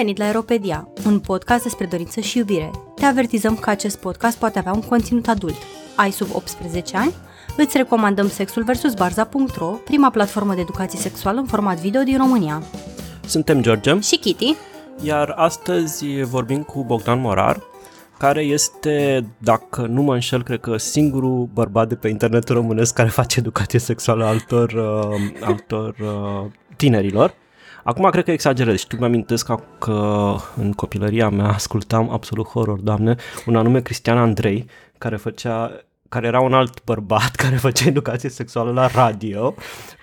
venit la Aeropedia, un podcast despre dorință și iubire. Te avertizăm că acest podcast poate avea un conținut adult. Ai sub 18 ani? Îți recomandăm Sexul vs. Barza.ro, prima platformă de educație sexuală în format video din România. Suntem George Și Kitty. iar astăzi vorbim cu Bogdan Morar, care este, dacă nu mă înșel, cred că singurul bărbat de pe internetul românesc care face educație sexuală altor, uh, altor uh, tinerilor. Acum cred că exagerez. Știu, mi amintesc că, că în copilăria mea ascultam absolut horror, doamne, un anume Cristian Andrei, care făcea care era un alt bărbat care făcea educație sexuală la radio,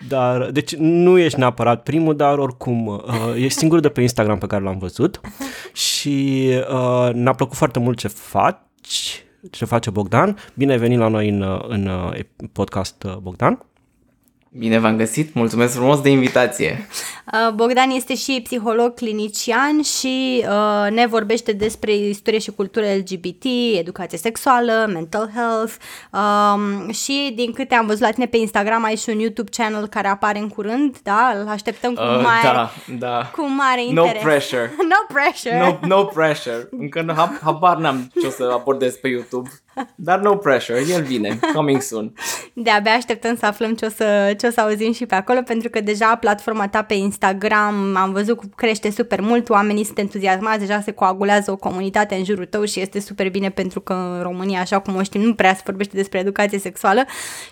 dar, deci nu ești neapărat primul, dar oricum uh, ești singurul de pe Instagram pe care l-am văzut și uh, ne-a plăcut foarte mult ce faci, ce face Bogdan. Bine ai venit la noi în, uh, în uh, podcast, uh, Bogdan. Bine v-am găsit, mulțumesc frumos de invitație. Uh, Bogdan este și psiholog clinician și uh, ne vorbește despre istorie și cultură LGBT, educație sexuală, mental health um, și din câte am văzut la tine pe Instagram ai și un YouTube channel care apare în curând, da? Îl așteptăm cu Uh, mare, da, da. cu mare No interes. pressure. no pressure. No, no pressure. Încă nu, hab- habar n-am ce o să abordez pe YouTube. Dar no pressure, el vine, coming soon. De-abia așteptăm să aflăm ce o să, ce o să auzim și pe acolo, pentru că deja platforma ta pe Instagram am văzut că crește super mult, oamenii sunt entuziasmați, deja se coagulează o comunitate în jurul tău și este super bine pentru că în România, așa cum o știm, nu prea se vorbește despre educație sexuală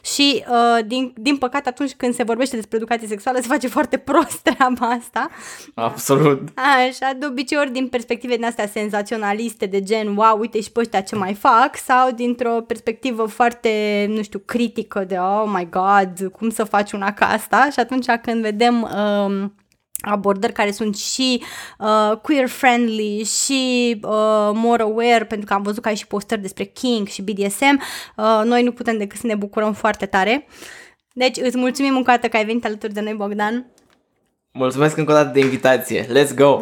și uh, din, din păcate atunci când se vorbește despre educație sexuală se face foarte prost treaba asta. Absolut. Așa, de obicei ori din perspective din astea senzaționaliste de gen, wow, uite și pe ăștia ce mai fac, sau dintr-o perspectivă foarte, nu știu, critică de, oh my god, cum să faci una ca asta? Și atunci când vedem... Um, abordări care sunt și uh, queer-friendly și uh, more aware, pentru că am văzut că ai și postări despre King și BDSM, uh, noi nu putem decât să ne bucurăm foarte tare. Deci îți mulțumim încă o dată că ai venit alături de noi, Bogdan. Mulțumesc încă o dată de invitație. Let's go!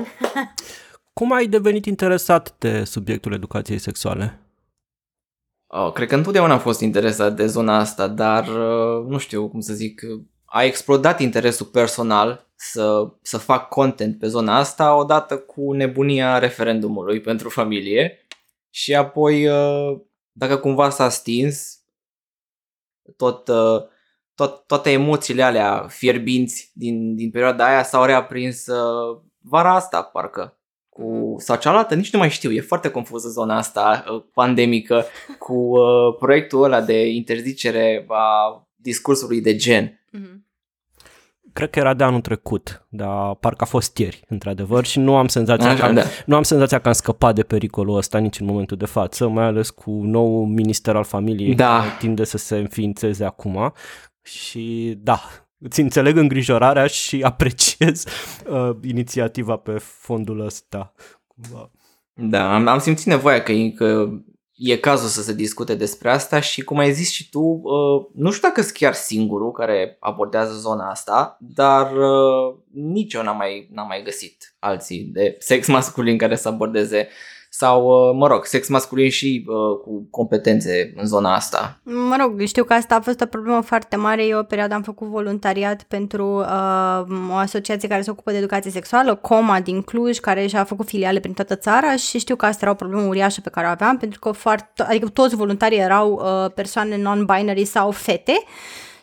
Cum ai devenit interesat de subiectul educației sexuale? Oh, cred că întotdeauna am fost interesat de zona asta, dar uh, nu știu cum să zic, a explodat interesul personal să, să fac content pe zona asta odată cu nebunia referendumului pentru familie și apoi uh, dacă cumva s-a stins tot, uh, tot, toate emoțiile alea fierbinți din, din perioada aia s-au reaprins uh, vara asta parcă cu, sau cealaltă, nici nu mai știu, e foarte confuză zona asta uh, pandemică cu uh, proiectul ăla de interzicere a discursului de gen. Mm-hmm. Cred că era de anul trecut, dar parcă a fost ieri, într-adevăr, și nu am senzația, Așa, că am, da. nu am senzația că am scăpat de pericolul ăsta nici în momentul de față, mai ales cu nou minister al familiei Da. care tinde să se înființeze acum și da, îți înțeleg îngrijorarea și apreciez uh, inițiativa pe fondul ăsta. Cumva. Da, am, am simțit nevoia că, e- că e cazul să se discute despre asta și cum ai zis și tu, uh, nu știu dacă sunt chiar singurul care abordează zona asta, dar uh, nici eu n-am mai, n-am mai găsit alții de sex masculin care să abordeze sau, uh, mă rog, sex masculin și uh, cu competențe în zona asta. Mă rog, știu că asta a fost o problemă foarte mare. Eu o perioadă am făcut voluntariat pentru uh, o asociație care se ocupă de educație sexuală, Coma din Cluj, care și-a făcut filiale prin toată țara și știu că asta era o problemă uriașă pe care o aveam, pentru că foarte, adică toți voluntarii erau uh, persoane non-binary sau fete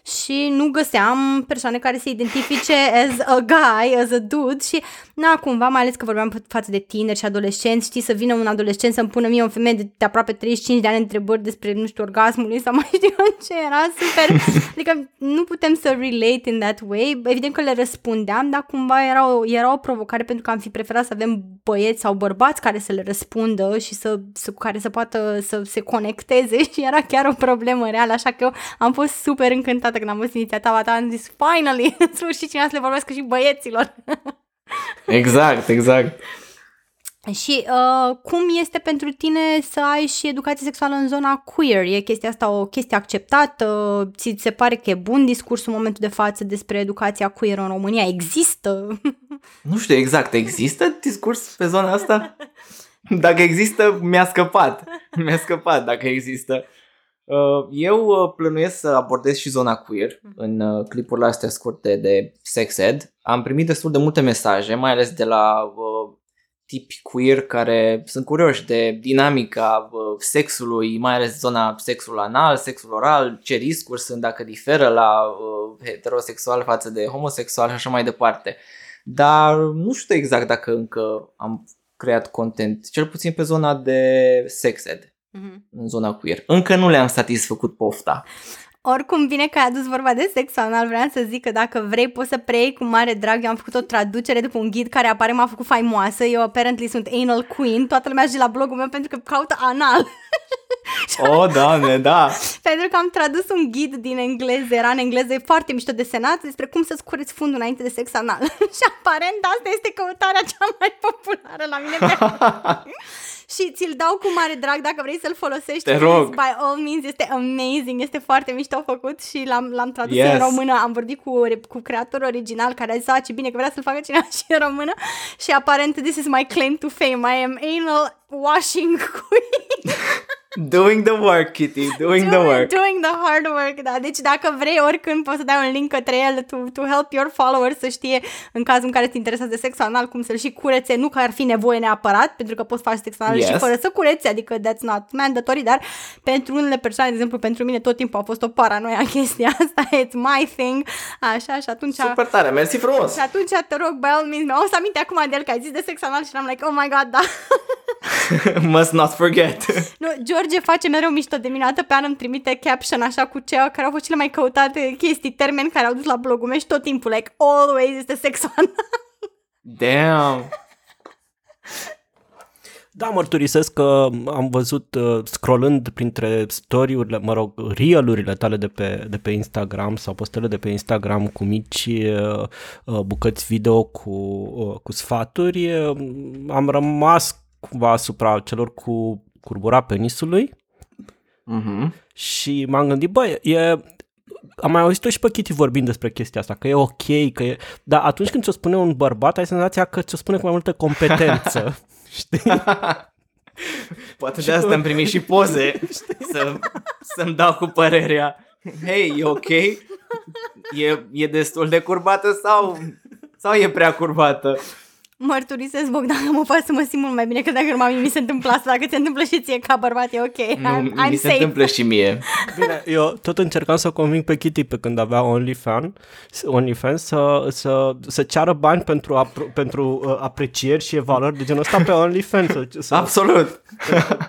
și nu găseam persoane care se identifice as a guy, as a dude și na, cumva, mai ales că vorbeam față de tineri și adolescenți, știi, să vină un adolescent să-mi pună mie o femeie de, de aproape 35 de ani întrebări despre, nu știu, orgasmului sau mai știu eu ce era super, adică nu putem să relate in that way, evident că le răspundeam, dar cumva era o, era o provocare pentru că am fi preferat să avem băieți sau bărbați care să le răspundă și să, să care să poată să se conecteze și era chiar o problemă reală, așa că eu am fost super încântată când am văzut inițiativa ta, am zis, finally, în sfârșit cineva să le vorbesc și băieților. Exact, exact. Și uh, cum este pentru tine să ai și educație sexuală în zona queer? E chestia asta o chestie acceptată? Ți se pare că e bun discursul în momentul de față despre educația queer în România? Există? Nu știu exact, există discurs pe zona asta? Dacă există, mi-a scăpat. Mi-a scăpat dacă există. Uh, Eu uh, plănuiesc să abordez și zona queer în uh, clipurile astea scurte de sex ed. Am primit destul de multe mesaje, mai ales de la uh, tipi queer care sunt curioși de dinamica uh, sexului, mai ales zona sexul anal, sexul oral, ce riscuri sunt dacă diferă la uh, heterosexual față de homosexual și așa mai departe. Dar nu știu exact dacă încă am creat content, cel puțin pe zona de sex ed, mm-hmm. în zona queer. Încă nu le-am satisfăcut pofta. Oricum, bine că ai adus vorba de sex anal, vreau să zic că dacă vrei poți să preiei cu mare drag. Eu am făcut o traducere după un ghid care apare m-a făcut faimoasă. Eu apparently sunt anal queen. Toată lumea și la blogul meu pentru că caută anal. oh, doamne, da! pentru că am tradus un ghid din engleză, era în engleză, e foarte mișto desenat despre cum să-ți cureți fundul înainte de sex anal. și aparent asta este căutarea cea mai populară la mine pe și ți-l dau cu mare drag dacă vrei să-l folosești. Te rog. By all means, este amazing, este foarte mișto făcut și l-am, l-am tradus yes. în română. Am vorbit cu, cu creatorul original care a zis, ce bine că vrea să-l facă cineva și în română și aparent this is my claim to fame. I am anal washing queen. Doing the work, Kitty, doing, doing the work. Doing the hard work, da. Deci dacă vrei, oricând poți să dai un link către el to, to help your followers să știe în cazul în care te interesează de sex anal cum să-l și curețe, nu că ar fi nevoie neapărat, pentru că poți face sex anal yes. și fără să curețe, adică that's not mandatory, dar pentru unele persoane, de exemplu, pentru mine tot timpul a fost o paranoia chestia asta, it's my thing, așa, și atunci... Super tare, mersi frumos! Și atunci te rog, by all means, mi-au să aminte acum de el că ai zis de sex anal și am like, oh my god, da. Must not forget. nu, George face mereu mișto de mine, pe an îmi trimite caption așa cu ceea care au fost cele mai căutate chestii, termeni care au dus la blogul meu și tot timpul, like, always este sexual. Damn! Da, mărturisesc că am văzut uh, scrollând printre story-urile, mă rog, reel tale de pe, de pe Instagram sau postele de pe Instagram cu mici uh, uh bucăți video cu, uh, cu sfaturi, uh, am rămas cumva asupra celor cu curbura penisului uh-huh. și m-am gândit, băi, e, am mai auzit-o și pe Kitty vorbind despre chestia asta, că e ok, că e... Dar atunci când ți-o spune un bărbat, ai senzația că ți-o spune cu mai multă competență, știi? Poate de asta am primit și poze să, să-mi dau cu părerea. Hei, e ok? E, e destul de curbată sau, sau e prea curbată? Mărturisesc, Bogdan, că mă fac să mă simt mult mai bine, că dacă numai mi se întâmplă asta, dacă se întâmplă și ție ca bărbat, e ok. Nu, I'm, I'm mi se safe. întâmplă și mie. Bine, eu tot încercam să conving pe Kitty pe când avea OnlyFans, OnlyFans să, să, să ceară bani pentru, apro, pentru uh, aprecieri și evaluări de genul ăsta pe OnlyFans. Să, să, Absolut.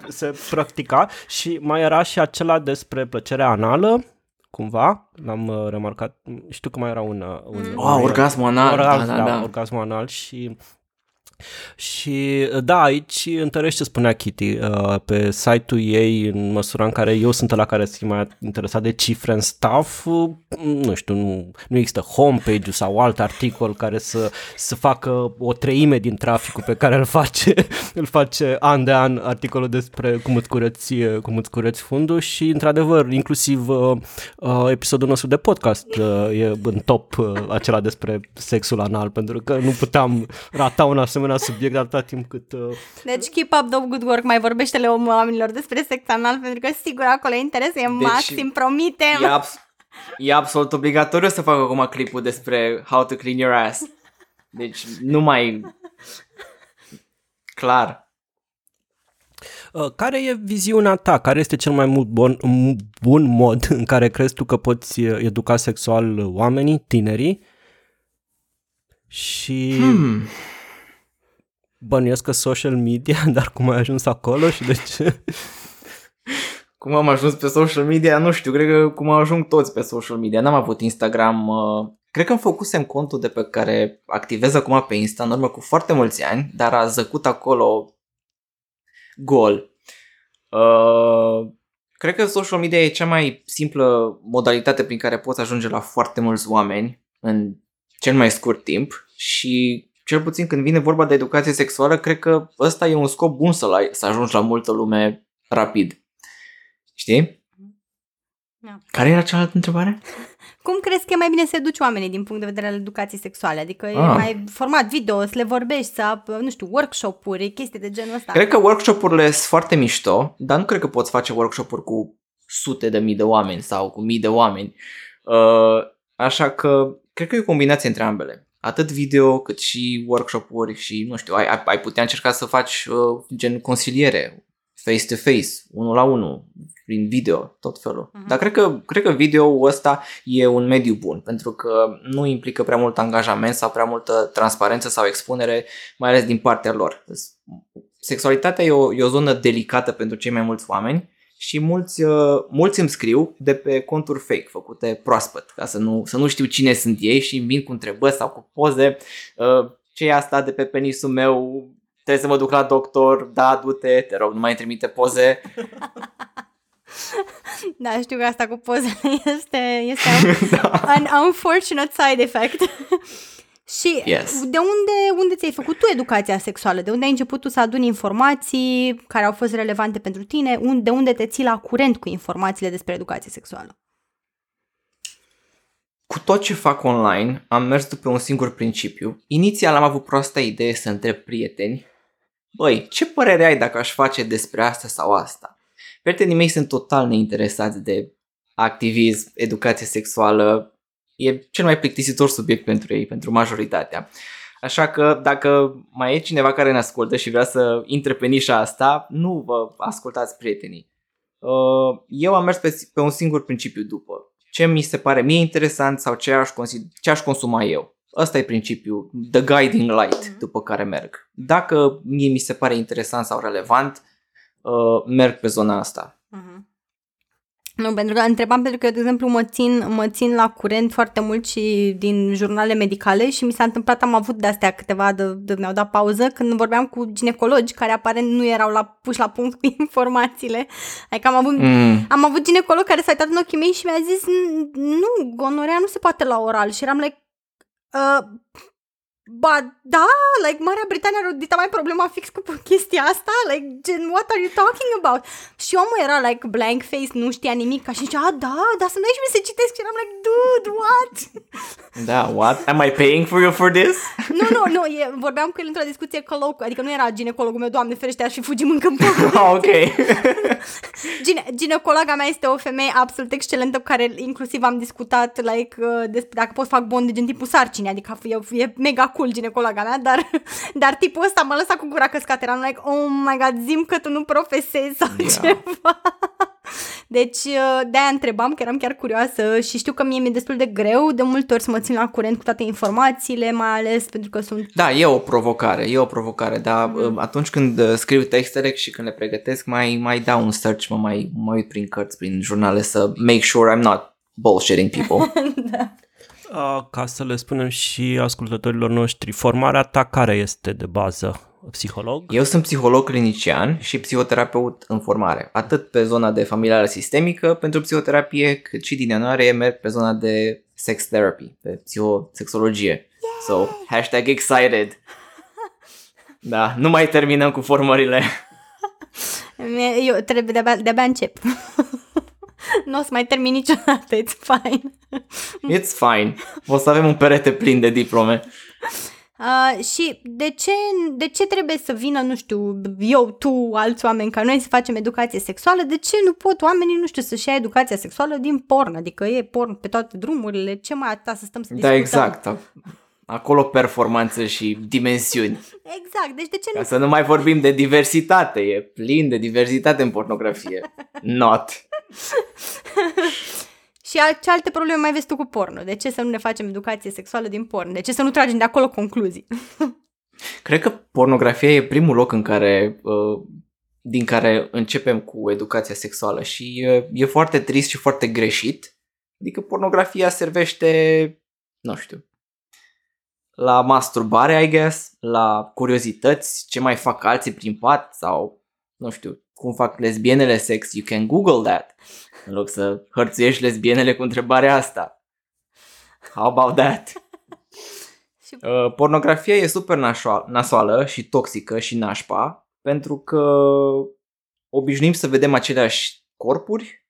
Se, se practica și mai era și acela despre plăcerea anală, cumva, l-am uh, remarcat, știu că mai era un... Uh, un, oh, un orgasmul anal, orgasm, da, da, da. orgasmul anal și și da, aici întărește ce spunea Kitty uh, pe site-ul ei în măsura în care eu sunt la care sunt mai interesat de cifre în staff, uh, nu știu, nu, nu există homepage-ul sau alt articol care să, să facă o treime din traficul pe care îl face, îl face an de an articolul despre cum îți cureți, cum îți cureți fundul și într-adevăr, inclusiv uh, uh, episodul nostru de podcast uh, e în top uh, acela despre sexul anal, pentru că nu puteam rata un asemenea asemenea subiect atâta timp cât... Uh... Deci keep up the good work, mai vorbește-le oamenilor despre sex anal, pentru că sigur acolo interes e deci, maxim, promite. E, abs- e absolut obligatoriu să fac acum clipul despre how to clean your ass. Deci nu mai... Clar. Uh, care e viziunea ta? Care este cel mai mult bun, bun mod în care crezi tu că poți uh, educa sexual oamenii, tinerii? Și hmm. Bănuiesc că social media, dar cum ai ajuns acolo și de ce? Cum am ajuns pe social media, nu știu, cred că cum ajung toți pe social media. N-am avut Instagram, uh, cred că îmi făcusem contul de pe care activez acum pe Insta în urmă cu foarte mulți ani, dar a zăcut acolo gol. Uh, cred că social media e cea mai simplă modalitate prin care poți ajunge la foarte mulți oameni în cel mai scurt timp și cel puțin când vine vorba de educație sexuală, cred că ăsta e un scop bun să, la, să ajungi la multă lume rapid. Știi? Da. Care era cealaltă întrebare? Cum crezi că e mai bine să educi oamenii din punct de vedere al educației sexuale? Adică ah. e mai format video, să le vorbești, să, nu știu, workshop-uri, chestii de genul ăsta. Cred că workshop-urile sunt foarte mișto, dar nu cred că poți face workshop-uri cu sute de mii de oameni sau cu mii de oameni. Uh, așa că cred că e o combinație între ambele. Atât video cât și workshop-uri și nu știu, ai, ai putea încerca să faci uh, gen consiliere face-to-face, unul la unul, prin video, tot felul. Uh-huh. Dar cred că, cred că video-ul ăsta e un mediu bun, pentru că nu implică prea mult angajament sau prea multă transparență sau expunere, mai ales din partea lor. Sexualitatea e o, e o zonă delicată pentru cei mai mulți oameni și mulți, uh, mulți îmi scriu de pe conturi fake, făcute proaspăt, ca să nu, să nu știu cine sunt ei și îmi vin cu întrebări sau cu poze. Uh, ce e asta de pe penisul meu? Trebuie să mă duc la doctor, da, du-te, te rog, nu mai trimite poze. Da, știu că asta cu pozele este, este da. un unfortunate side effect. Și yes. de unde, unde ți-ai făcut tu educația sexuală? De unde ai început tu să aduni informații care au fost relevante pentru tine? De unde te ții la curent cu informațiile despre educație sexuală? Cu tot ce fac online, am mers după un singur principiu. Inițial am avut proasta idee să întreb prieteni, băi, ce părere ai dacă aș face despre asta sau asta? Prietenii mei sunt total neinteresați de activism, educație sexuală, e cel mai plictisitor subiect pentru ei, pentru majoritatea. Așa că dacă mai e cineva care ne ascultă și vrea să intre pe nișa asta, nu vă ascultați prietenii. Uh, eu am mers pe, pe un singur principiu după. Ce mi se pare mie interesant sau ce aș, ce aș consuma eu. Ăsta e principiul, the guiding light mhm. după care merg. Dacă mie mi se pare interesant sau relevant, uh, merg pe zona asta. Uh-huh. Nu, pentru că întrebam pentru că, de exemplu, mă țin, mă țin la curent foarte mult și din jurnale medicale și mi s-a întâmplat, am avut de-astea câteva, de, de, mi-au dat pauză, când vorbeam cu ginecologi care aparent nu erau la, puși la punct cu informațiile. Adică am avut, mm. am avut ginecolog care s-a uitat în ochii mei și mi-a zis, nu, gonorea nu se poate la oral și eram like, uh, Ba da, like Marea Britanie a ridicat mai problema fix cu chestia asta, like gen what are you talking about? Și omul era like blank face, nu știa nimic, ca și zicea, a, da, dar să nu și mi se citesc și eram like, dude, what? Da, what? Am I paying for you for this? nu, nu, nu, e, vorbeam cu el într-o discuție coloc, adică nu era ginecologul meu, doamne ferește, aș fi fugit în câmpul. oh, ok. Gine, ginecologa mea este o femeie absolut excelentă cu care inclusiv am discutat like, uh, despre dacă pot fac bond de gen tipul sarcini, adică e, e mega cool cool ginecologa mea, dar, dar tipul ăsta m-a lăsat cu gura căscată. Eram like, oh my god, zim că tu nu profesezi sau yeah. ceva. Deci uh, de-aia întrebam, că eram chiar curioasă și știu că mie mi-e destul de greu de multe ori să mă țin la curent cu toate informațiile, mai ales pentru că sunt... Da, e o provocare, e o provocare, dar mm. atunci când uh, scriu textele și când le pregătesc, mai, mai dau un search, mă mai, mă uit prin cărți, prin jurnale să make sure I'm not bullshitting people. da. Ca să le spunem și ascultătorilor noștri, formarea ta care este de bază? Psiholog? Eu sunt psiholog clinician și psihoterapeut în formare, atât pe zona de familiară sistemică pentru psihoterapie, cât și din ianuarie merg pe zona de sex therapy, pe psihosexologie. So, hashtag excited. Da, nu mai terminăm cu formările. Eu trebuie de-abia, de-abia încep. nu o să mai termin niciodată, it's fine. It's fine. O să avem un perete plin de diplome. Uh, și de ce, de ce trebuie să vină, nu știu, eu, tu, alți oameni ca noi să facem educație sexuală? De ce nu pot oamenii, nu știu, să-și ia educația sexuală din porn? Adică e porn pe toate drumurile, ce mai atâta să stăm să da, discutăm? Da, exact. Acolo performanță și dimensiuni. Exact, deci de ce Ca nu... să nu mai vorbim de diversitate, e plin de diversitate în pornografie. Not. și ce alte probleme mai vezi tu cu porno? De ce să nu ne facem educație sexuală din porn? De ce să nu tragem de acolo concluzii? Cred că pornografia e primul loc în care, uh, din care începem cu educația sexuală și uh, e foarte trist și foarte greșit. Adică pornografia servește, nu știu, la masturbare, I guess, la curiozități, ce mai fac alții prin pat sau, nu știu, cum fac lesbienele sex, you can google that. În loc să hărțuiești lesbienele cu întrebarea asta. How about that? uh, pornografia e super nasoală și toxică și nașpa pentru că obișnuim să vedem aceleași corpuri,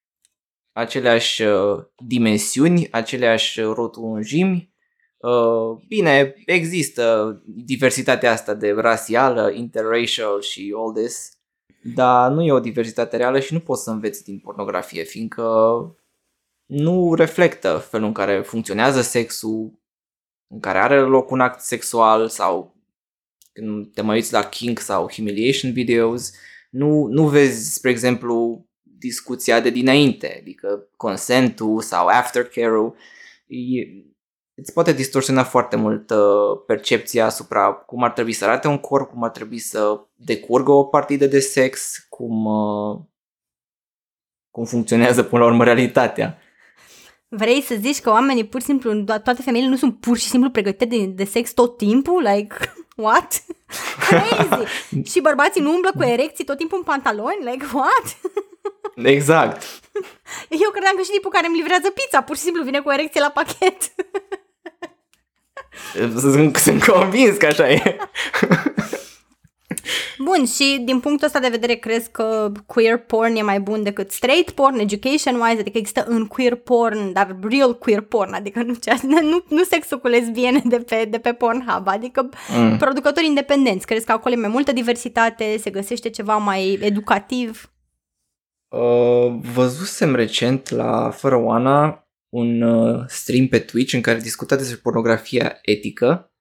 aceleași uh, dimensiuni, aceleași rotunjimi. Uh, bine, există diversitatea asta de rasială, interracial și all this, dar nu e o diversitate reală și nu poți să înveți din pornografie, fiindcă nu reflectă felul în care funcționează sexul, în care are loc un act sexual sau când te mai uiți la kink sau humiliation videos, nu, nu vezi, spre exemplu, discuția de dinainte, adică consentul sau aftercare-ul. Îți poate distorsiona foarte mult uh, percepția asupra cum ar trebui să arate un corp, cum ar trebui să decurgă o partidă de sex, cum, uh, cum funcționează până la urmă realitatea. Vrei să zici că oamenii pur și simplu, toate femeile nu sunt pur și simplu pregătite de, de sex tot timpul? Like, what? Crazy! și bărbații nu umblă cu erecții tot timpul în pantaloni? Like, what? exact. Eu credeam că și tipul care îmi livrează pizza pur și simplu vine cu o erecție la pachet. Sunt, sunt convins că așa e. Bun, și din punctul ăsta de vedere crezi că queer porn e mai bun decât straight porn, education-wise, adică există în queer porn, dar real queer porn, adică nu, cea, nu, nu sexul cu lesbiene de pe, de pe Pornhub, adică mm. producători independenți. Crezi că acolo e mai multă diversitate, se găsește ceva mai educativ? Uh, văzusem recent la Fără Oana un uh, stream pe Twitch în care discuta despre pornografia etică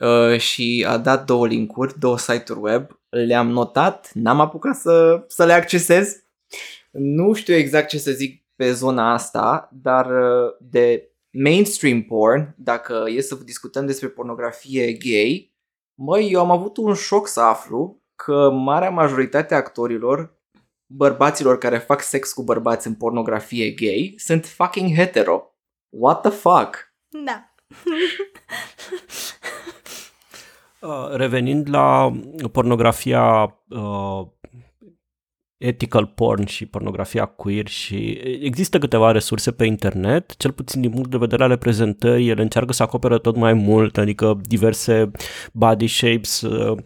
Uh, și a dat două linkuri, două site-uri web, le-am notat, n-am apucat să, să le accesez. Nu știu exact ce să zic pe zona asta, dar uh, de mainstream porn, dacă e să discutăm despre pornografie gay, măi, eu am avut un șoc să aflu că marea majoritate a actorilor, bărbaților care fac sex cu bărbați în pornografie gay, sunt fucking hetero. What the fuck? Da. Uh, revenind la pornografia uh, ethical porn și pornografia queer și există câteva resurse pe internet, cel puțin din punct de vedere ale prezentării, ele încearcă să acopere tot mai mult, adică diverse body shapes, uh,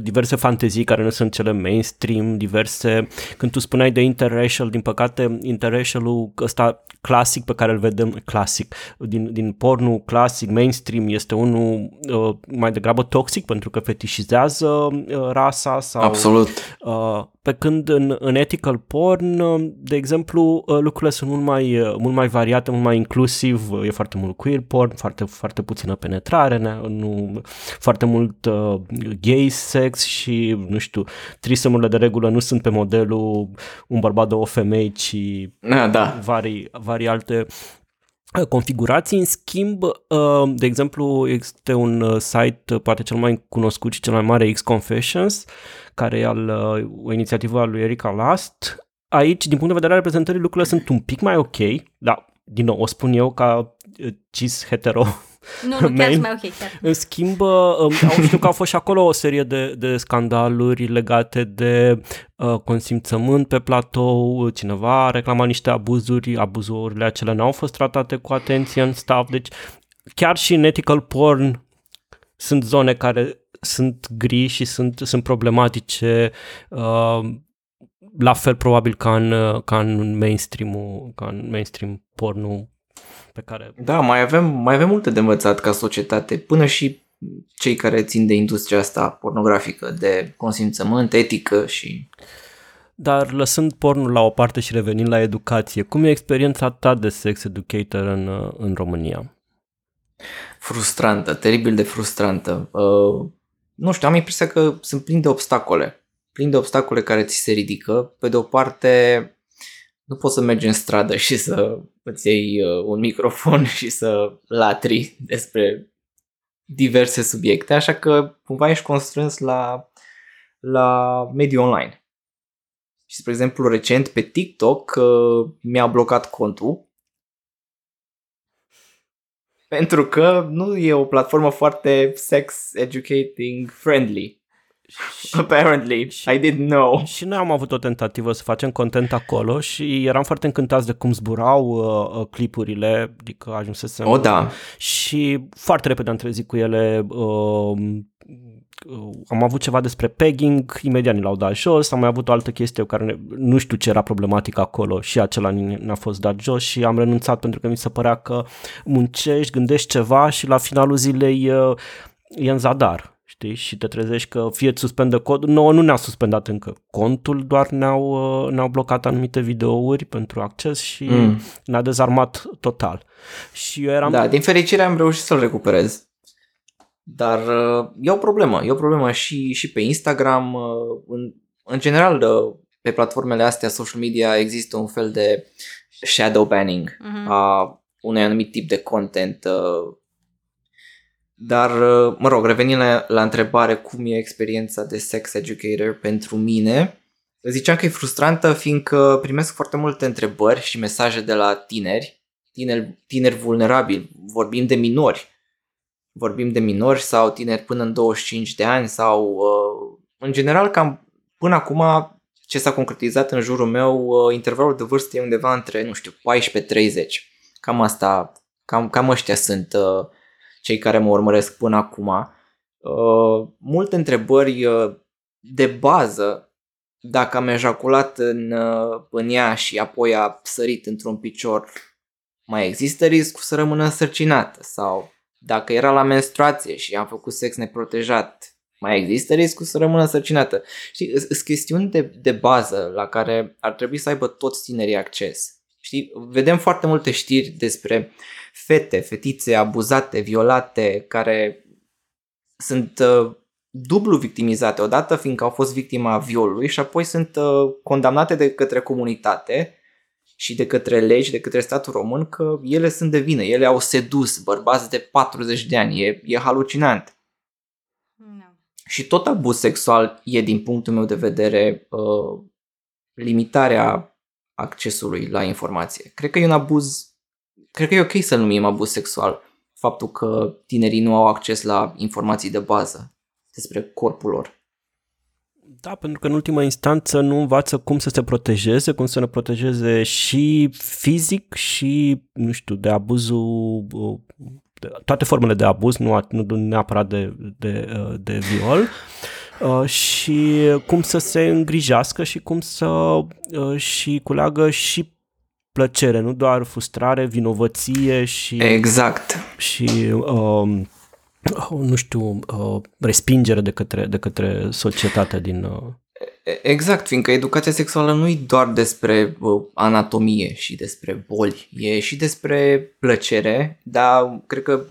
diverse fantezii care nu sunt cele mainstream, diverse, când tu spuneai de interracial, din păcate interracialul ăsta clasic pe care îl vedem, clasic, din, din pornul clasic, mainstream, este unul uh, mai degrabă toxic pentru că fetișizează uh, rasa sau... Absolut. Uh, pe când în, în ethical porn, uh, de exemplu, uh, lucrurile sunt mult mai, uh, mult mai variate, mult mai inclusiv, e foarte mult queer porn, foarte, foarte puțină penetrare, nu, foarte mult uh, gay sex și, nu știu, trisemurile de regulă nu sunt pe modelul un bărbat, două femei, ci da, da. vari, vari alte configurații. În schimb, de exemplu, este un site, poate cel mai cunoscut și cel mai mare, X-Confessions, care e al, uh, o inițiativă a lui Erika Last. Aici, din punct de vedere al reprezentării, lucrurile sunt un pic mai ok, dar, din nou, o spun eu ca uh, cis hetero nu, nu, chiar mai ok. Chiar. În schimb, um, știu că au fost și acolo o serie de, de scandaluri legate de uh, consimțământ pe platou, cineva a reclamat niște abuzuri, abuzurile acelea n-au fost tratate cu atenție în staff, deci chiar și în ethical porn sunt zone care sunt gri și sunt, sunt problematice uh, la fel probabil ca în, ca în mainstream ca în mainstream pornul pe care... Da, mai avem, mai avem multe de învățat ca societate, până și cei care țin de industria asta pornografică, de consimțământ, etică și... Dar lăsând pornul la o parte și revenind la educație, cum e experiența ta de sex educator în, în România? Frustrantă, teribil de frustrantă. Uh, nu știu, am impresia că sunt plin de obstacole. Plin de obstacole care ți se ridică. Pe de o parte, nu poți să mergi în stradă și să îți iei uh, un microfon și să latri despre diverse subiecte, așa că cumva ești constrâns la, la mediul online. Și, spre exemplu, recent pe TikTok uh, mi-a blocat contul pentru că nu e o platformă foarte sex educating friendly. Și, Apparently, și, I didn't know. Și noi am avut o tentativă să facem content acolo și eram foarte încântați de cum zburau uh, uh clipurile, adică ajunsesem... O, da. Și foarte repede am trezit cu ele uh, Uh, am avut ceva despre pegging, imediat ni l-au dat jos, am mai avut o altă chestie care ne, nu știu ce era problematic acolo și acela ne-a fost dat jos și am renunțat pentru că mi se părea că muncești, gândești ceva și la finalul zilei uh, e în zadar. Știi? Și te trezești că fie îți suspendă codul, nouă nu ne-a suspendat încă contul, doar ne-au, uh, ne-au blocat anumite videouri pentru acces și mm. ne-a dezarmat total. Și eu eram... Da, din fericire am reușit să-l recuperez. Dar uh, e o problemă, e o problemă și, și pe Instagram, uh, în, în general uh, pe platformele astea social media există un fel de shadow banning uh-huh. a unui anumit tip de content uh, dar, uh, mă rog, revenind la, la întrebare cum e experiența de sex educator pentru mine, ziceam că e frustrantă fiindcă primesc foarte multe întrebări și mesaje de la tineri, tineri, tineri vulnerabili, vorbim de minori, vorbim de minori sau tineri până în 25 de ani sau, uh, în general, cam până acum ce s-a concretizat în jurul meu, uh, intervalul de vârstă e undeva între, nu știu, 14-30. Cam asta, cam, cam ăștia sunt uh, cei care mă urmăresc până acum. Uh, multe întrebări uh, de bază, dacă am ejaculat în, uh, în ea și apoi a sărit într-un picior, mai există riscul să rămână însărcinată? Sau dacă era la menstruație și am făcut sex neprotejat, mai există riscul să rămână însărcinată? Știi, sunt chestiuni de, de bază la care ar trebui să aibă toți tinerii acces. Știi, vedem foarte multe știri despre fete, fetițe abuzate, violate, care sunt uh, dublu victimizate, odată fiindcă au fost victima violului și apoi sunt uh, condamnate de către comunitate și de către legi, de către statul român că ele sunt de vină, ele au sedus bărbați de 40 de ani, e, e halucinant. No. Și tot abuz sexual e, din punctul meu de vedere, uh, limitarea accesului la informație. Cred că e un abuz cred că e ok să numim abuz sexual faptul că tinerii nu au acces la informații de bază despre corpul lor. Da, pentru că în ultima instanță nu învață cum să se protejeze, cum să ne protejeze și fizic și, nu știu, de abuzul, de toate formele de abuz, nu, nu neapărat de, de, de viol, uh, și cum să se îngrijească și cum să uh, și culeagă și plăcere, nu doar frustrare, vinovăție și... Exact. Și, uh, nu știu, uh, respingere de către, de către societatea din... Uh... Exact, fiindcă educația sexuală nu e doar despre uh, anatomie și despre boli, e și despre plăcere, dar cred că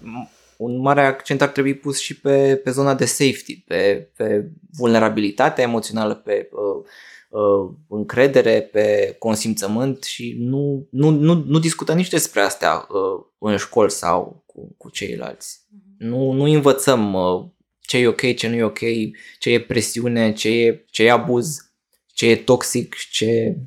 un mare accent ar trebui pus și pe, pe zona de safety, pe, pe vulnerabilitatea emoțională, pe uh, uh, încredere, pe consimțământ și nu, nu, nu, nu discutăm nici despre astea uh, în școli sau cu, cu ceilalți. Mm-hmm. Nu, nu învățăm uh, ce e ok, ce nu e ok, ce e presiune, ce e, ce e abuz, ce e toxic, ce...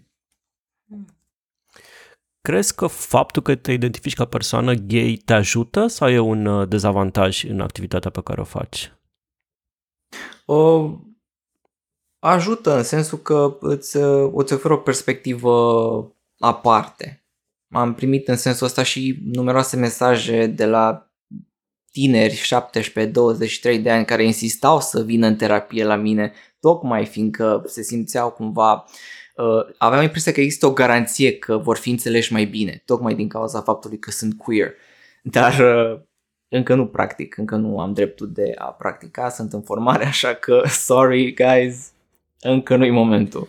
Mm. Crezi că faptul că te identifici ca persoană gay te ajută sau e un uh, dezavantaj în activitatea pe care o faci? Uh, ajută în sensul că îți, îți oferă o perspectivă aparte. Am primit în sensul ăsta și numeroase mesaje de la tineri 17-23 de ani care insistau să vină în terapie la mine, tocmai fiindcă se simțeau cumva, uh, aveam impresia că există o garanție că vor fi înțeleși mai bine, tocmai din cauza faptului că sunt queer. Dar uh, încă nu practic, încă nu am dreptul de a practica, sunt în formare, așa că sorry guys, încă nu-i momentul.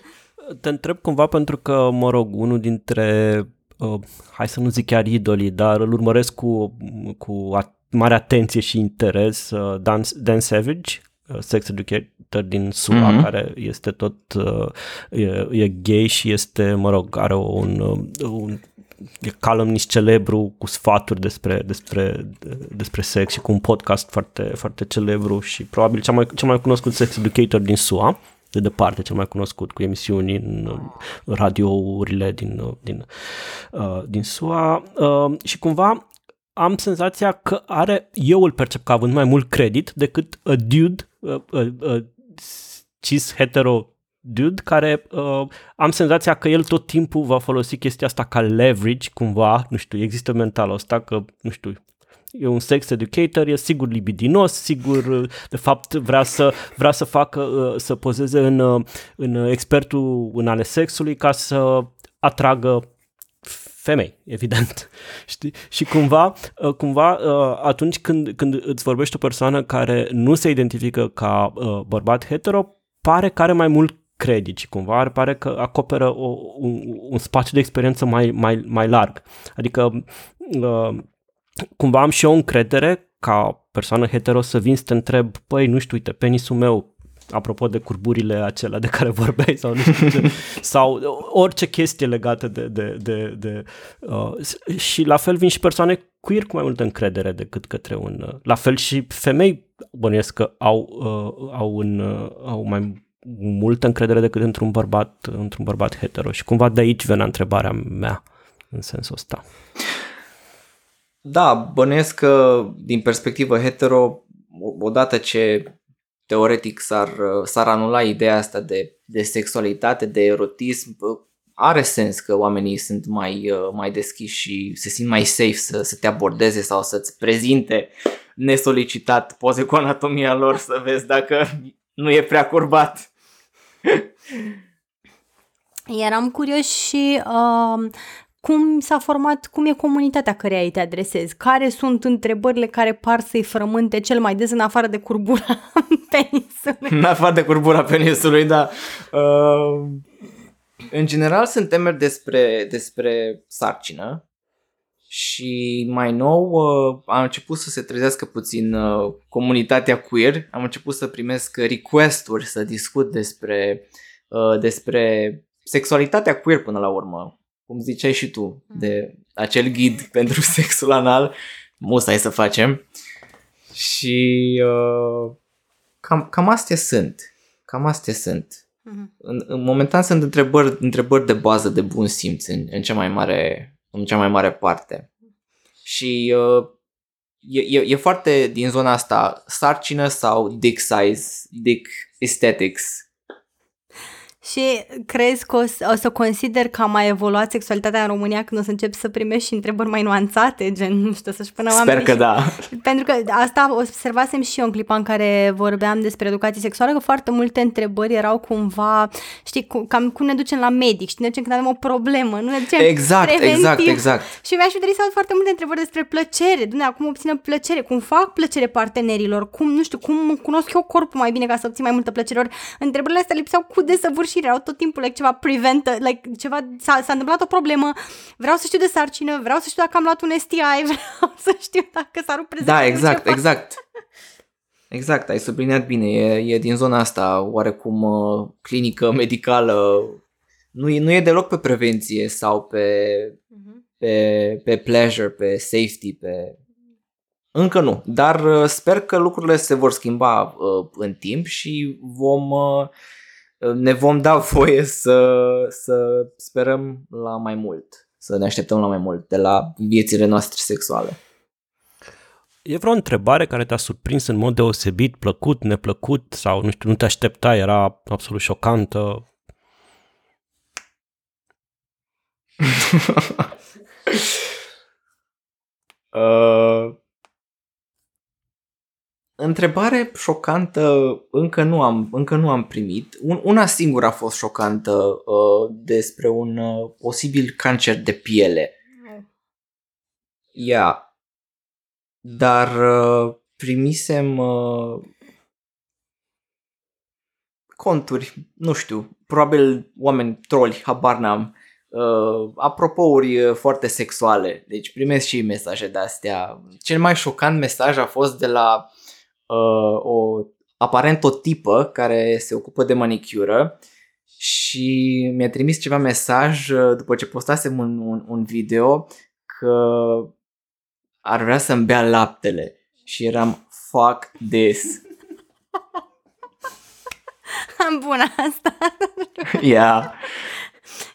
Te întreb cumva pentru că, mă rog, unul dintre, uh, hai să nu zic chiar idolii, dar îl urmăresc cu, cu at- mare atenție și interes, uh, Dan, Dan Savage, uh, sex educator din SUA, mm-hmm. care este tot, uh, e, e gay și este, mă rog, are un, uh, un e calumnist celebru cu sfaturi despre, despre, despre sex și cu un podcast foarte, foarte celebru și probabil cel mai, cel mai cunoscut sex educator din SUA de departe cel mai cunoscut cu emisiuni în radiourile din, din, uh, din SUA uh, și cumva am senzația că are, eu îl percep ca având mai mult credit decât a dude, uh, uh, uh, cis hetero dude care uh, am senzația că el tot timpul va folosi chestia asta ca leverage cumva, nu știu, există mentalul ăsta că, nu știu, e un sex educator, e sigur libidinos, sigur, de fapt, vrea să, vrea să facă, uh, să pozeze în, uh, în expertul în ale sexului ca să atragă femei, evident. Știi? Și cumva, uh, cumva uh, atunci când, când îți vorbește o persoană care nu se identifică ca uh, bărbat hetero, pare că are mai mult credici, cumva pare că acoperă o, un, un spațiu de experiență mai, mai, mai larg. Adică cumva am și eu încredere ca persoană hetero să vin să te întreb, păi, nu știu, uite, penisul meu apropo de curburile acelea de care vorbeai sau nu știu ce, sau orice chestie legată de, de, de, de uh, și la fel vin și persoane queer cu mai multă încredere decât către un, uh, la fel și femei bănuiesc că au, uh, au, un, uh, au mai multă încredere decât într-un bărbat, într-un bărbat hetero și cumva de aici venea întrebarea mea în sensul ăsta. Da, bănuiesc că din perspectivă hetero, odată ce teoretic s-ar, s-ar anula ideea asta de, de sexualitate, de erotism, are sens că oamenii sunt mai, mai deschiși și se simt mai safe să, să te abordeze sau să-ți prezinte nesolicitat poze cu anatomia lor să vezi dacă nu e prea curbat. Eram curios și uh, cum s-a format, cum e comunitatea care îi te adresezi? Care sunt întrebările care par să-i frământe cel mai des în afară de curbura penisului? În afară de curbura penisului, da. Uh, în general sunt temeri despre, despre sarcină și mai nou uh, am început să se trezească puțin uh, comunitatea queer, am început să primesc request-uri să discut despre, uh, despre sexualitatea queer până la urmă, cum ziceai și tu, mm. de acel ghid pentru sexul anal, musai să facem. Și uh, cam, cam astea sunt. Cam astea sunt. Mm-hmm. În, în momentan sunt întrebări, întrebări de bază de bun simț în, în, cea mai mare, în cea mai mare parte. Și uh, e, e, e foarte din zona asta sarcină sau dick size, dick aesthetics și crezi că o să, o să consider că a mai evoluat sexualitatea în România când o să încep să primești și întrebări mai nuanțate, gen, nu știu, să-și pună oamenii Sper că și... da. Pentru că asta observasem și eu în clipa în care vorbeam despre educație sexuală, că foarte multe întrebări erau cumva, știi, cam cum ne ducem la medic, știi, ne ducem când avem o problemă, nu ne ducem Exact, preventiv. exact, exact. Și mi-aș fi dorit să aud foarte multe întrebări despre plăcere, Dumnezeu, cum obținem plăcere, cum fac plăcere partenerilor, cum, nu știu, cum cunosc eu corpul mai bine ca să obțin mai multă plăcere. Ori întrebările astea lipseau cu desăvârșire, erau tot timpul like, ceva prevent, like, ceva, s-a, s-a întâmplat o problemă, vreau să știu de sarcină, vreau să știu dacă am luat un STI, vreau să știu dacă s-a rupt Da, exact, ceva. exact. Exact, ai subliniat bine, e, e din zona asta oarecum uh, clinică, medicală, nu e, nu e deloc pe prevenție sau pe, uh-huh. pe, pe pleasure, pe safety, pe... Încă nu, dar uh, sper că lucrurile se vor schimba uh, în timp și vom uh, ne vom da voie să, să sperăm la mai mult, să ne așteptăm la mai mult de la viețile noastre sexuale. E vreo întrebare care te-a surprins în mod deosebit, plăcut, neplăcut sau nu știu, nu te aștepta, era absolut șocantă? uh, Întrebare șocantă încă nu am, încă nu am primit. Un, una singură a fost șocantă uh, despre un uh, posibil cancer de piele. Ia. Yeah. Dar uh, primisem uh, conturi, nu știu, probabil oameni troli, habar n-am, uh, apropouri uh, foarte sexuale. Deci primesc și mesaje de astea. Cel mai șocant mesaj a fost de la uh, o aparent o tipă care se ocupă de manicură și mi-a trimis ceva mesaj uh, după ce postasem un, un, un video că ar vrea să-mi bea laptele și eram fuck this. Am bună asta. yeah.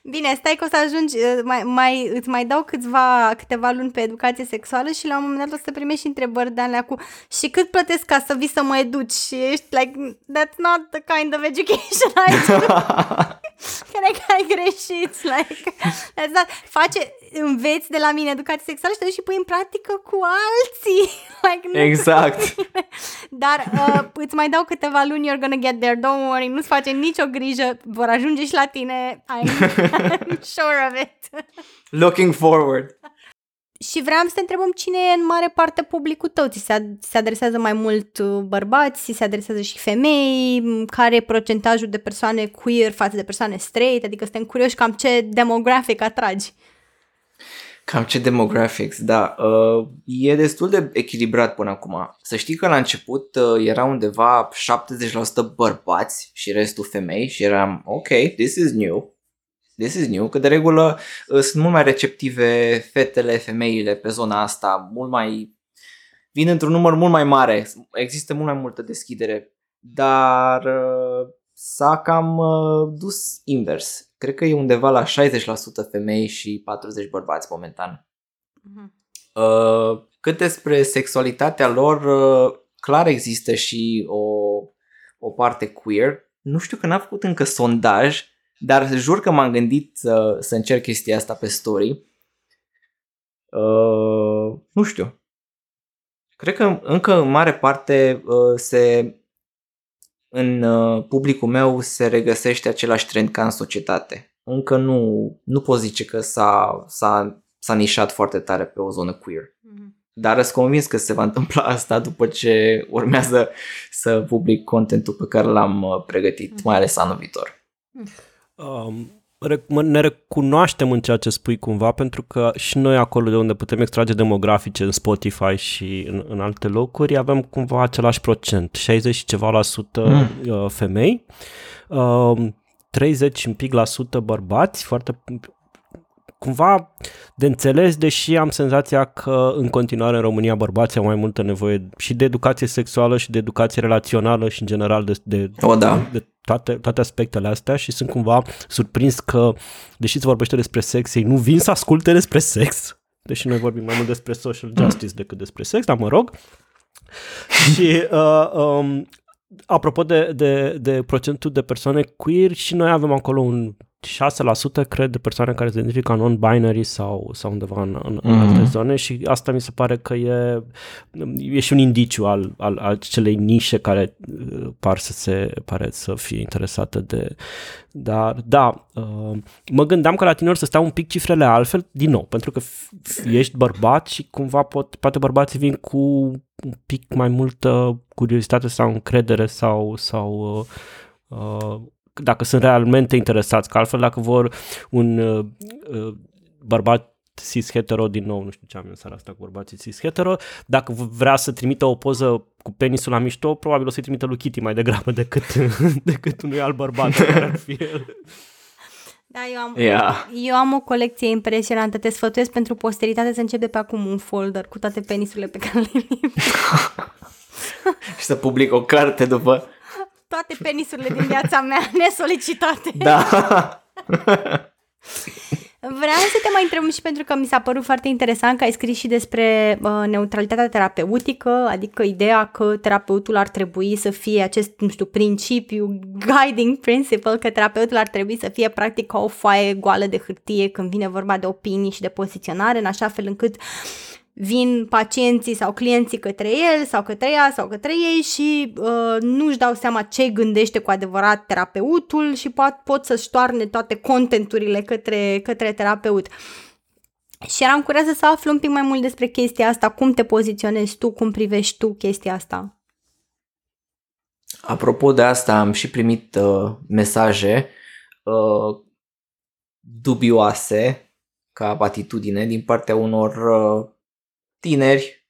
Bine, stai că o să ajungi, uh, mai, mai, îți mai dau câțiva, câteva luni pe educație sexuală și la un moment dat o să primești întrebări de alea cu și cât plătesc ca să vii să mă educi? Și ești like, that's not the kind of education I Cred că ai greșit. Like, that, face, înveți de la mine educație sexuală și te duci și pui în practică cu alții. Like, nu exact. Dar uh, îți mai dau câteva luni, you're gonna get there, don't worry, nu-ți face nicio grijă, vor ajunge și la tine, I'm, I'm sure of it. Looking forward. Și vreau să te întrebăm cine e în mare parte publicul tău. Ți se, se adresează mai mult uh, bărbați, ți se adresează și femei, care e procentajul de persoane queer față de persoane straight, adică suntem curioși cam ce demographic atragi. Cam ce demographics, da. Uh, e destul de echilibrat până acum. Să știi că la început uh, era undeva 70% bărbați și restul femei și eram, ok, this is new this is new, că de regulă uh, sunt mult mai receptive fetele, femeile pe zona asta, mult mai vin într-un număr mult mai mare, există mult mai multă deschidere, dar uh, s-a cam uh, dus invers. Cred că e undeva la 60% femei și 40 bărbați momentan. Uh-huh. Cât despre sexualitatea lor, clar există și o, o parte queer. Nu știu că n-a făcut încă sondaj, dar jur că m-am gândit să, să încerc chestia asta pe story. Uh, nu știu. Cred că încă în mare parte uh, se în uh, publicul meu se regăsește același trend ca în societate. Încă nu, nu pot zice că s-a, s-a, s-a nișat foarte tare pe o zonă queer. Mm-hmm. Dar sunt convins că se va întâmpla asta după ce urmează să public contentul pe care l-am uh, pregătit, mm-hmm. mai ales anul viitor. Mm-hmm ne recunoaștem în ceea ce spui cumva, pentru că și noi acolo de unde putem extrage demografice în Spotify și în, în alte locuri avem cumva același procent, 60 și ceva la sută mm. femei, 30 un pic la sută bărbați, foarte cumva de înțeles, deși am senzația că în continuare în România bărbații au mai multă nevoie și de educație sexuală și de educație relațională și în general de, de, o, da. de toate, toate aspectele astea și sunt cumva surprins că, deși se vorbește despre sex, ei nu vin să asculte despre sex, deși noi vorbim mai mult despre social justice decât despre sex, dar mă rog. și uh, um, apropo de, de, de procentul de persoane queer, și noi avem acolo un 6% cred de persoane care se identifică non-binary sau, sau undeva în, în, mm-hmm. în alte mhm. zone și asta mi se pare că e, e și un indiciu al, al, al celei nișe care uh, par să se pare să fie interesată de... Dar da, uh, mă gândeam că la tine să stau un pic cifrele altfel, din nou, pentru că ești bărbat și cumva pot, poate bărbații vin cu un pic mai multă curiozitate sau încredere sau, sau uh, uh dacă sunt realmente interesați, că altfel dacă vor un uh, uh, bărbat cis-hetero din nou, nu știu ce am în seara asta cu bărbații cis-hetero, dacă vrea să trimită o poză cu penisul la mișto, probabil o să-i trimită lui Kitty mai degrabă decât, decât unui alt bărbat care ar fi el. Da, eu am, yeah. eu am o colecție impresionantă. Te sfătuiesc pentru posteritate să încep de pe acum un folder cu toate penisurile pe care le Și să public o carte după toate penisurile din viața mea nesolicitate. Da. Vreau să te mai întreb și pentru că mi s-a părut foarte interesant că ai scris și despre uh, neutralitatea terapeutică, adică ideea că terapeutul ar trebui să fie acest, nu știu, principiu, guiding principle, că terapeutul ar trebui să fie practic o foaie goală de hârtie când vine vorba de opinii și de poziționare, în așa fel încât uh, vin pacienții sau clienții către el sau către ea sau către ei și uh, nu-și dau seama ce gândește cu adevărat terapeutul și pot, pot să-și toarne toate contenturile către, către terapeut. Și eram curioasă să aflu un pic mai mult despre chestia asta, cum te poziționezi tu, cum privești tu chestia asta. Apropo de asta, am și primit uh, mesaje uh, dubioase ca atitudine din partea unor uh, tineri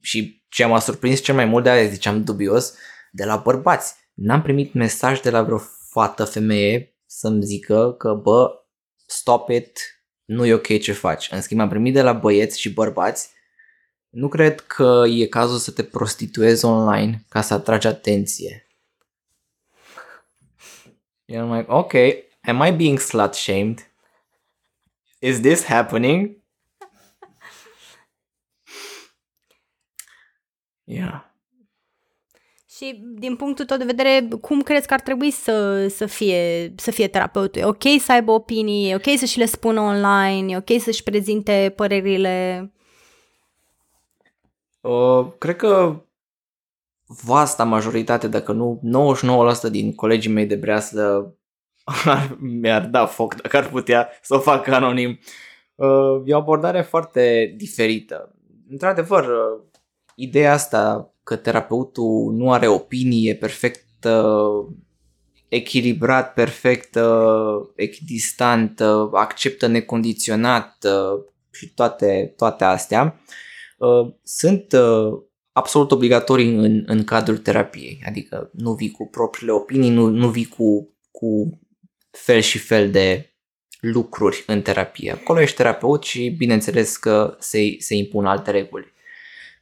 și ce m-a surprins cel mai mult de aia ziceam dubios, de la bărbați. N-am primit mesaj de la vreo fată, femeie să-mi zică că bă, stop it, nu e ok ce faci. În schimb am primit de la băieți și bărbați nu cred că e cazul să te prostituezi online ca să atragi atenție. I'm like, ok, am I being slut shamed? Is this happening? Yeah. Și din punctul tău de vedere, cum crezi că ar trebui să, să, fie, să fie terapeutul? E ok să aibă opinii, e ok să și le spună online, e ok să-și prezinte părerile? Uh, cred că vasta majoritate, dacă nu 99% din colegii mei de breaslă mi-ar da foc dacă ar putea să o facă anonim. Uh, e o abordare foarte diferită. Într-adevăr, uh, ideea asta că terapeutul nu are opinie perfect uh, echilibrat, perfect uh, echidistant, uh, acceptă necondiționat uh, și toate, toate astea, uh, sunt uh, absolut obligatorii în, în cadrul terapiei. Adică nu vii cu propriile opinii, nu, nu vii cu, cu fel și fel de lucruri în terapie. Acolo ești terapeut și bineînțeles că se, se impun alte reguli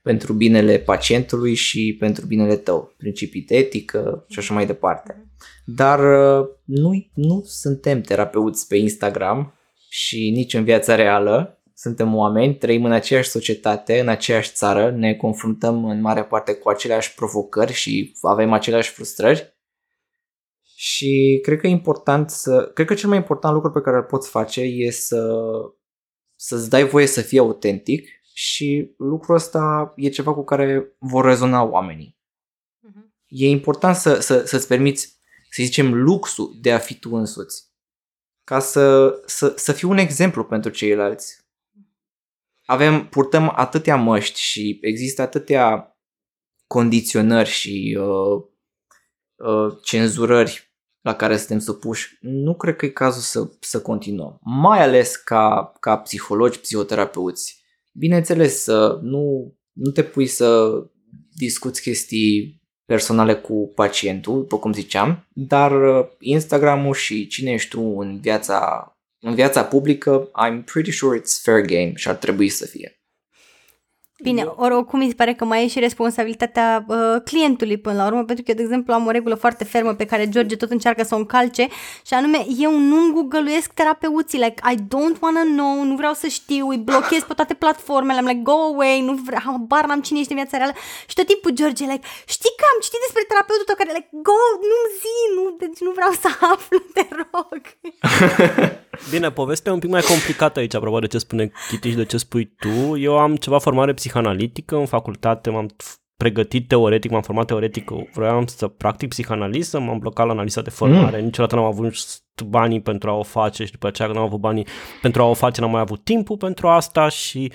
pentru binele pacientului și pentru binele tău, principii de etică și așa mai departe. Dar uh, nu, nu suntem terapeuți pe Instagram și nici în viața reală. Suntem oameni, trăim în aceeași societate, în aceeași țară, ne confruntăm în mare parte cu aceleași provocări și avem aceleași frustrări. Și cred că e important să. Cred că cel mai important lucru pe care îl poți face e să să-ți dai voie să fii autentic și lucrul ăsta e ceva cu care vor rezona oamenii. Uh-huh. E important să, să, să-ți permiți, să zicem, luxul de a fi tu însuți. Ca să, să, să fii un exemplu pentru ceilalți. Avem, purtăm atâtea măști și există atâtea condiționări și uh, uh, cenzurări la care suntem supuși, nu cred că e cazul să, să continuăm. Mai ales ca, ca psihologi, psihoterapeuți Bineînțeles, nu, nu te pui să discuți chestii personale cu pacientul, după cum ziceam, dar uh, Instagram-ul și cine ești tu în viața, în viața publică, I'm pretty sure it's fair game și ar trebui să fie. Bine, oricum mi se pare că mai e și responsabilitatea uh, clientului până la urmă, pentru că eu, de exemplu, am o regulă foarte fermă pe care George tot încearcă să o încalce și anume, eu nu googăluiesc terapeuții, like, I don't wanna know, nu vreau să știu, îi blochez pe toate platformele, am like, go away, nu vreau, habar n-am cine ești în viața reală și tot timpul George, like, știi că am citit despre terapeutul tău care, like, go, nu-mi zi, nu, deci nu vreau să aflu, te rog. Bine, povestea e un pic mai complicată aici, apropo de ce spune Kitty și de ce spui tu. Eu am ceva formare psihanalitică în facultate, m-am pregătit teoretic, m-am format teoretic, vreau să practic psihanaliză, m-am blocat la analiza de formare, mm. niciodată n-am avut banii pentru a o face și după aceea când am avut banii pentru a o face n-am mai avut timpul pentru asta și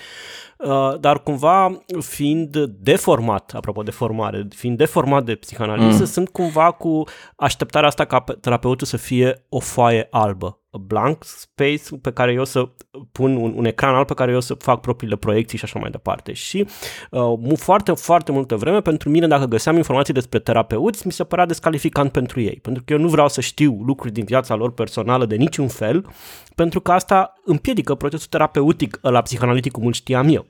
uh, dar cumva fiind deformat, apropo de formare, fiind deformat de psihanaliză, mm. sunt cumva cu așteptarea asta ca terapeutul să fie o foaie albă blank space pe care eu să pun un, un ecran alb pe care eu să fac propriile proiecții și așa mai departe. Și uh, foarte, foarte multă vreme pentru mine dacă găseam informații despre terapeuți, mi se părea descalificant pentru ei, pentru că eu nu vreau să știu lucruri din viața lor personală de niciun fel, pentru că asta împiedică procesul terapeutic la psihanalitic cum îl știam eu.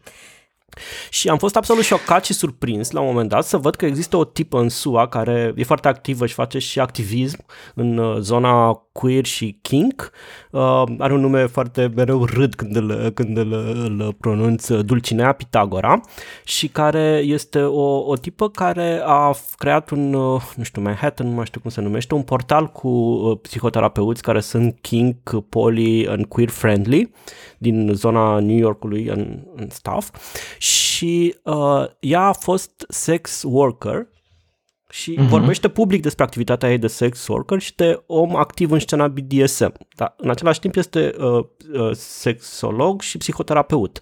Și am fost absolut șocat și surprins la un moment dat să văd că există o tipă în SUA care e foarte activă și face și activism în uh, zona queer și kink. Uh, are un nume foarte mereu râd când îl, când îl, îl pronunț, Dulcinea Pitagora și care este o, o tipă care a creat un, uh, nu știu, Manhattan, nu mai știu cum se numește, un portal cu uh, psihoterapeuți care sunt kink, poly and queer friendly din zona New Yorkului în, în stuff și uh, ea a fost sex worker și uh-huh. vorbește public despre activitatea ei de sex worker și de om activ în scena BDSM. Dar în același timp este uh, uh, sexolog și psihoterapeut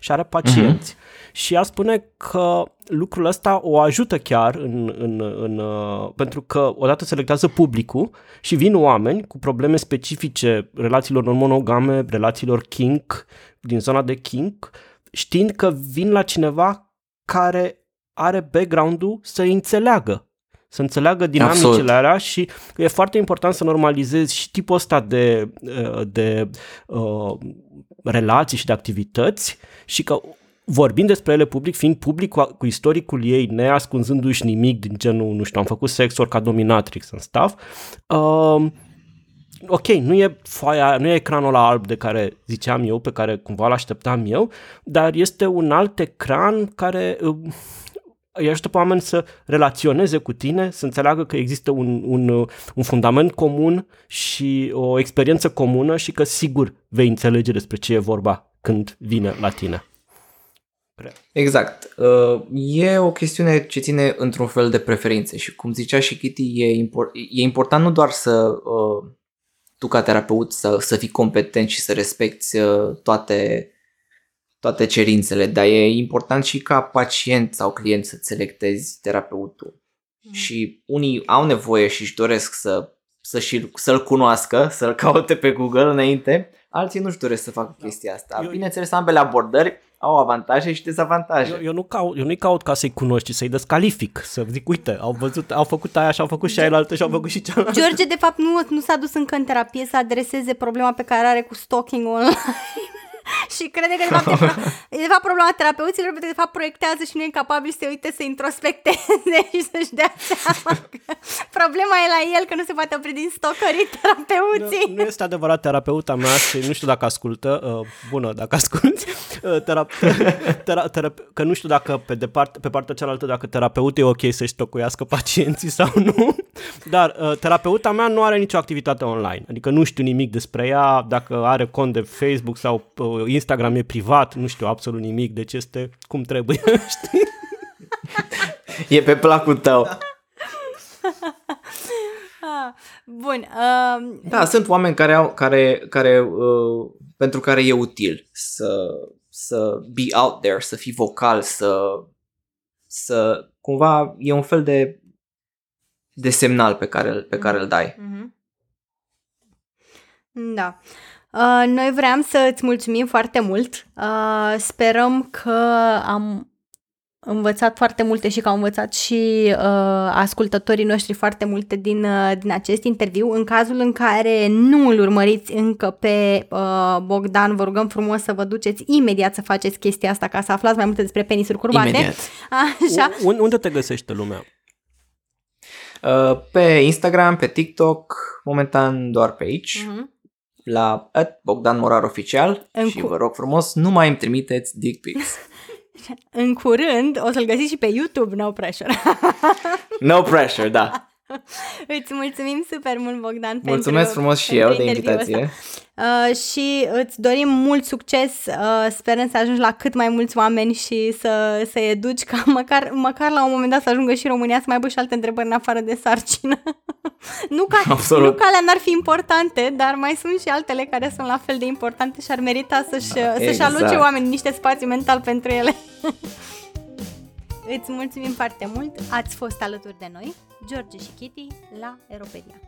și are pacienți. Uh-huh. Și ea spune că lucrul ăsta o ajută chiar în, în, în, uh, pentru că odată selectează publicul și vin oameni cu probleme specifice relațiilor non-monogame, relațiilor kink, din zona de kink, știind că vin la cineva care are background-ul să înțeleagă, să înțeleagă dinamicile Absolut. alea și e foarte important să normalizezi și tipul ăsta de, uh, de uh, relații și de activități și că vorbind despre ele public, fiind public cu, cu istoricul ei, neascunzându-și nimic din genul, nu știu, am făcut sex ori ca dominatrix în stuff, uh, ok, nu e foaia, nu e ecranul la alb de care ziceam eu, pe care cumva l-așteptam eu, dar este un alt ecran care uh, îi ajută pe oameni să relaționeze cu tine, să înțeleagă că există un, un, un fundament comun și o experiență comună și că sigur vei înțelege despre ce e vorba când vine la tine. Exact. Uh, e o chestiune ce ține într-un fel de preferințe și cum zicea și Kitty, e, import, e important nu doar să uh, tu ca terapeut să, să fii competent și să respecti uh, toate, toate cerințele, dar e important și ca pacient sau client să selectezi terapeutul. Mm. Și unii au nevoie și își doresc să, să și, să-l cunoască, să-l caute pe Google înainte, alții nu-și doresc să facă da. chestia asta. Eu, Bineînțeles, ambele abordări au avantaje și dezavantaje. Eu, eu, nu caut, eu nu-i caut ca să-i cunoști, să-i descalific, să zic, uite, au văzut, au făcut aia și au făcut și aia altă și au făcut și cealaltă. George, de fapt, nu, nu s-a dus încă în terapie să adreseze problema pe care are cu stalking online. și crede că de fapt, e, de fapt problema terapeuților pentru că de fapt proiectează și nu e capabil să se uite să introspecteze și să-și dea seama că problema e la el că nu se poate opri din stocării terapeuții. Nu, nu este adevărat terapeuta mea și nu știu dacă ascultă, uh, bună dacă asculti, uh, tera, tera, tera, că nu știu dacă pe, departe, pe partea cealaltă dacă terapeutul e ok să-și stocuiască pacienții sau nu, dar uh, terapeuta mea nu are nicio activitate online, adică nu știu nimic despre ea, dacă are cont de Facebook sau uh, Instagram e privat, nu știu absolut nimic, deci este cum trebuie, știi? E pe placul tău. Da. Bun. Uh... Da, sunt oameni care au, care, care uh, pentru care e util să, să be out there, să fii vocal, să, să cumva e un fel de de semnal pe care, pe care îl dai. Mm-hmm. Da. Uh, noi vreau să îți mulțumim foarte mult. Uh, sperăm că am învățat foarte multe și că au învățat și uh, ascultătorii noștri foarte multe din, uh, din acest interviu. În cazul în care nu îl urmăriți încă pe uh, Bogdan, vă rugăm frumos să vă duceți imediat să faceți chestia asta ca să aflați mai multe despre penisuri curbate. Imediat. Așa. U- unde te găsește lumea? Uh, pe Instagram, pe TikTok, momentan doar pe aici. Uh-huh la Bogdan Morar Oficial în și cu... vă rog frumos, nu mai îmi trimiteți dick pics. în curând o să-l găsiți și pe YouTube, no pressure. no pressure, da. Îți mulțumim super mult, Bogdan, Mulțumesc pentru, frumos și eu de invitație. Uh, și îți dorim mult succes, uh, sperăm să ajungi la cât mai mulți oameni și să, să educi ca măcar, măcar la un moment dat să ajungă și România să mai aibă și alte întrebări în afară de sarcină. nu, ca, Absolut. nu că alea n-ar fi importante, dar mai sunt și altele care sunt la fel de importante și ar merita să-și, da, să-și exact. aloce oamenii niște spațiu mental pentru ele. Îți mulțumim foarte mult, ați fost alături de noi, George și Kitty, la Aeropedia.